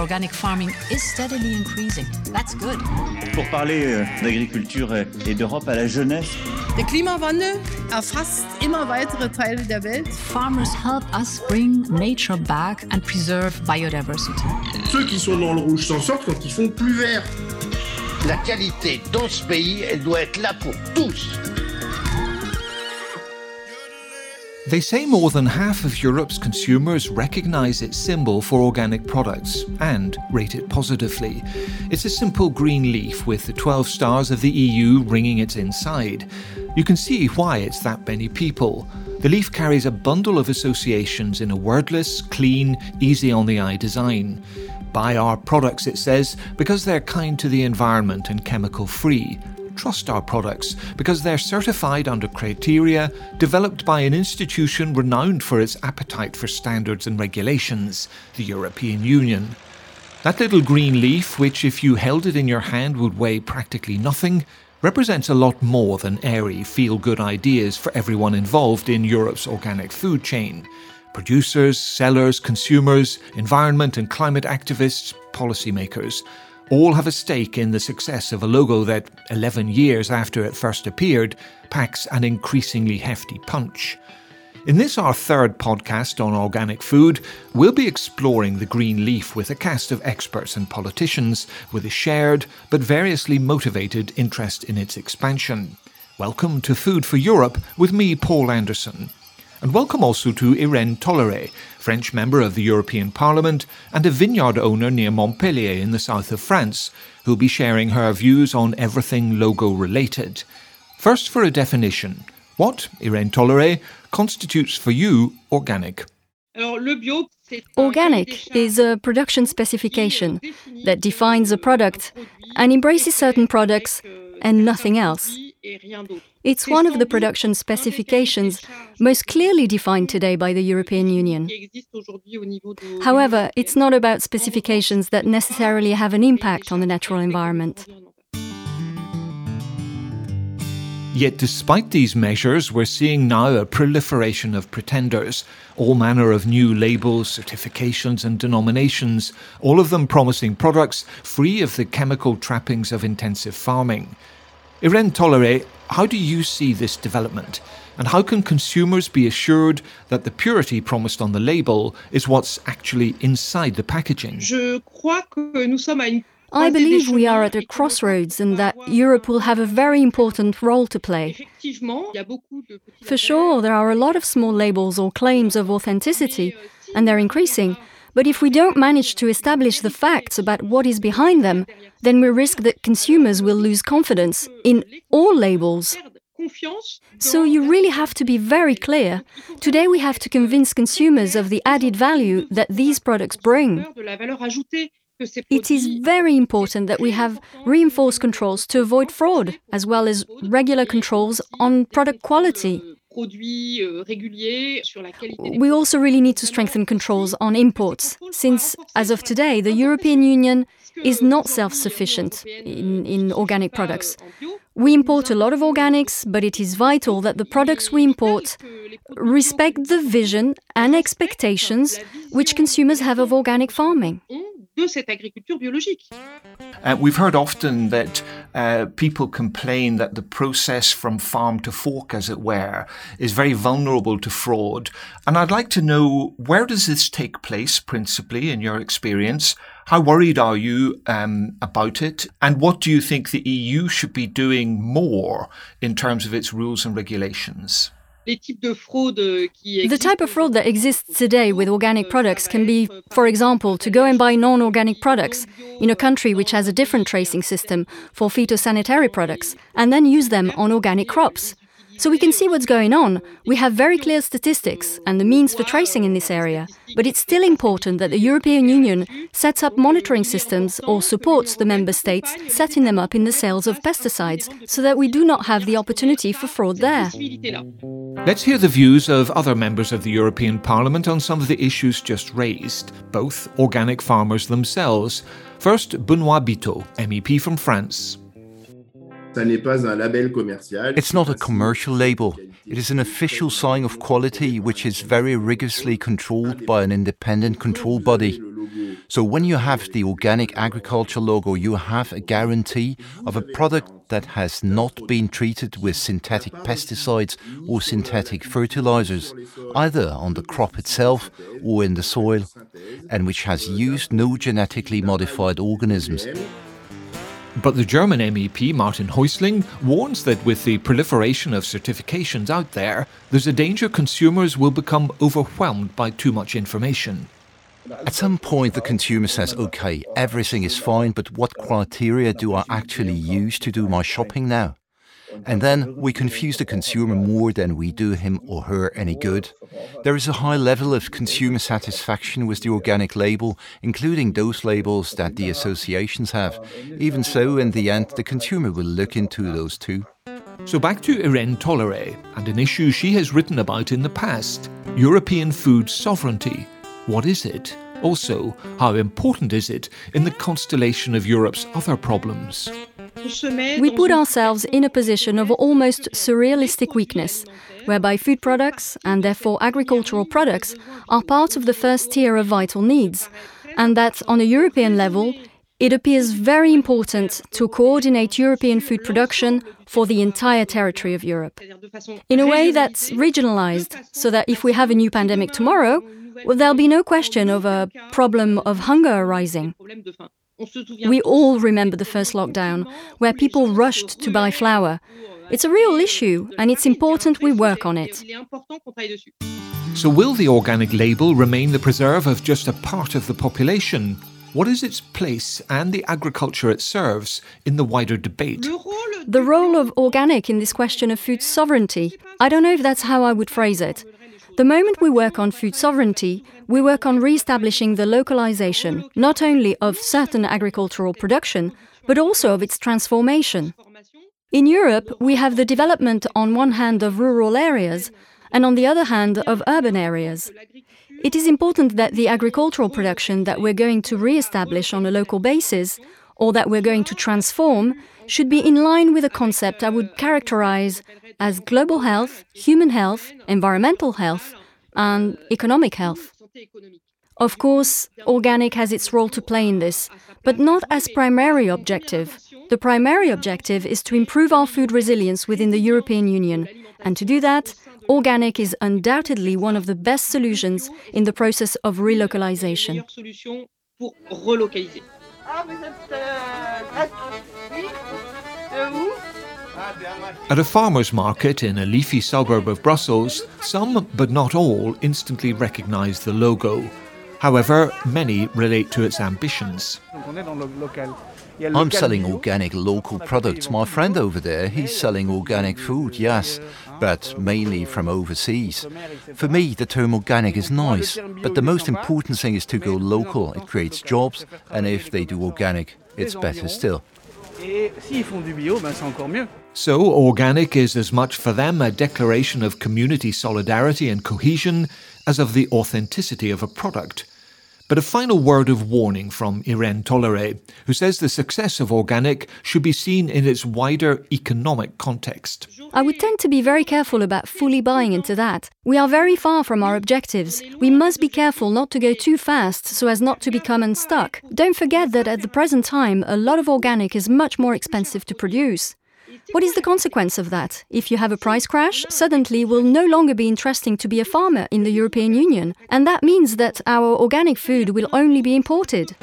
organic farming is steadily increasing. That's good. Pour parler euh, d'agriculture et d'Europe à la jeunesse. Der Klimawandel erfasst immer weitere Teile der Welt. Farmers help us bring nature back and preserve biodiversity. Ceux qui sont dans le rouge s'en sortent quand ils font plus vert. La qualité dans ce pays, elle doit être là pour tous. They say more than half of Europe's consumers recognise its symbol for organic products and rate it positively. It's a simple green leaf with the 12 stars of the EU ringing its inside. You can see why it's that many people. The leaf carries a bundle of associations in a wordless, clean, easy on the eye design. Buy our products, it says, because they're kind to the environment and chemical free trust our products because they're certified under criteria developed by an institution renowned for its appetite for standards and regulations, the European Union. That little green leaf, which if you held it in your hand would weigh practically nothing, represents a lot more than airy, feel good ideas for everyone involved in Europe's organic food chain producers, sellers, consumers, environment and climate activists, policymakers all have a stake in the success of a logo that, 11 years after it first appeared, packs an increasingly hefty punch. In this, our third podcast on organic food, we'll be exploring the green leaf with a cast of experts and politicians with a shared but variously motivated interest in its expansion. Welcome to Food for Europe with me, Paul Anderson. And welcome also to Irène Tolleret, French member of the European Parliament and a vineyard owner near Montpellier in the south of France, who'll be sharing her views on everything logo related. First, for a definition. What, Irène Tolleret, constitutes for you organic? Organic is a production specification that defines a product and embraces certain products and nothing else. It's one of the production specifications most clearly defined today by the European Union. However, it's not about specifications that necessarily have an impact on the natural environment. Yet, despite these measures, we're seeing now a proliferation of pretenders, all manner of new labels, certifications, and denominations, all of them promising products free of the chemical trappings of intensive farming. Irène Tolleret, how do you see this development? And how can consumers be assured that the purity promised on the label is what's actually inside the packaging? I believe we are at a crossroads and that Europe will have a very important role to play. For sure, there are a lot of small labels or claims of authenticity, and they're increasing. But if we don't manage to establish the facts about what is behind them, then we risk that consumers will lose confidence in all labels. So you really have to be very clear. Today we have to convince consumers of the added value that these products bring. It is very important that we have reinforced controls to avoid fraud, as well as regular controls on product quality. Euh, we also really need to strengthen controls on imports, since, as of today, the European Union is not self sufficient in, in organic products. We import a lot of organics, but it is vital that the products we import respect the vision and expectations which consumers have of organic farming de cette agriculture biologique. Uh, we've heard often that uh, people complain that the process from farm to fork, as it were, is very vulnerable to fraud. And I'd like to know where does this take place principally in your experience? How worried are you um, about it? And what do you think the EU should be doing more in terms of its rules and regulations? The type of fraud that exists today with organic products can be, for example, to go and buy non organic products in a country which has a different tracing system for phytosanitary products and then use them on organic crops. So we can see what's going on. We have very clear statistics and the means for tracing in this area. But it's still important that the European Union sets up monitoring systems or supports the member states setting them up in the sales of pesticides so that we do not have the opportunity for fraud there. Let's hear the views of other members of the European Parliament on some of the issues just raised, both organic farmers themselves. First, Benoît Biteau, MEP from France. It's not a commercial label. It is an official sign of quality which is very rigorously controlled by an independent control body. So when you have the organic agriculture logo, you have a guarantee of a product that has not been treated with synthetic pesticides or synthetic fertilizers, either on the crop itself or in the soil, and which has used no genetically modified organisms. But the German MEP Martin Häusling warns that with the proliferation of certifications out there, there's a danger consumers will become overwhelmed by too much information. At some point, the consumer says, okay, everything is fine, but what criteria do I actually use to do my shopping now? And then we confuse the consumer more than we do him or her any good. There is a high level of consumer satisfaction with the organic label, including those labels that the associations have. Even so, in the end, the consumer will look into those too. So back to Irène Tolleret and an issue she has written about in the past European food sovereignty. What is it? Also, how important is it in the constellation of Europe's other problems? We put ourselves in a position of almost surrealistic weakness, whereby food products, and therefore agricultural products, are part of the first tier of vital needs, and that on a European level, it appears very important to coordinate European food production for the entire territory of Europe. In a way that's regionalized, so that if we have a new pandemic tomorrow, well, there'll be no question of a problem of hunger arising. We all remember the first lockdown, where people rushed to buy flour. It's a real issue, and it's important we work on it. So, will the organic label remain the preserve of just a part of the population? What is its place and the agriculture it serves in the wider debate? The role of organic in this question of food sovereignty, I don't know if that's how I would phrase it. The moment we work on food sovereignty, we work on re establishing the localization, not only of certain agricultural production, but also of its transformation. In Europe, we have the development on one hand of rural areas, and on the other hand of urban areas. It is important that the agricultural production that we're going to re establish on a local basis, or that we're going to transform, should be in line with a concept I would characterize as global health, human health, environmental health, and economic health. Of course, organic has its role to play in this, but not as primary objective. The primary objective is to improve our food resilience within the European Union, and to do that, organic is undoubtedly one of the best solutions in the process of relocalization. At a farmer's market in a leafy suburb of Brussels, some, but not all, instantly recognise the logo. However, many relate to its ambitions. I'm selling organic local products. My friend over there, he's selling organic food, yes, but mainly from overseas. For me, the term organic is nice, but the most important thing is to go local. It creates jobs, and if they do organic, it's better still. So, organic is as much for them a declaration of community solidarity and cohesion as of the authenticity of a product. But a final word of warning from Irène Tolleret, who says the success of organic should be seen in its wider economic context. Uh, I would tend to be very careful about fully buying into that. We are very far from our objectives. We must be careful not to go too fast so as not to become unstuck. Don't forget that at the present time, a lot of organic is much more expensive to produce. What is the consequence of that? If you have a price crash, suddenly it will no longer be interesting to be a farmer in the European Union, and that means that our organic food will only be imported.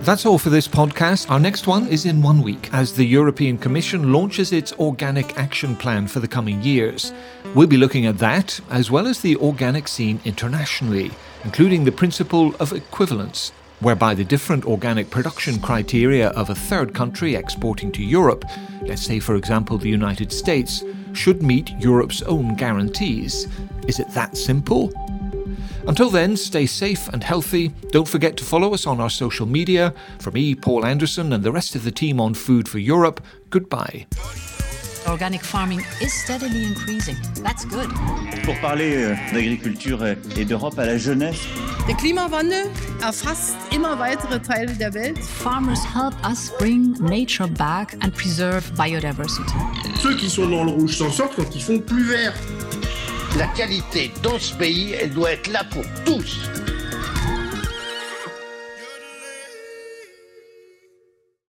That's all for this podcast. Our next one is in one week as the European Commission launches its Organic Action Plan for the coming years. We'll be looking at that as well as the organic scene internationally, including the principle of equivalence whereby the different organic production criteria of a third country exporting to Europe, let's say for example the United States, should meet Europe's own guarantees. Is it that simple? Until then, stay safe and healthy. Don't forget to follow us on our social media. For me, Paul Anderson, and the rest of the team on Food for Europe, goodbye. Organic farming is steadily increasing. That's good. Pour parler euh, d'agriculture et d'Europe à la jeunesse. Der Klimawandel erfasst immer weitere Teile der Welt. Farmers help us bring nature back and preserve biodiversity. Ceux qui sont dans le rouge s'en sortent quand ils font plus vert. La qualité dans ce pays, elle doit être là pour tous.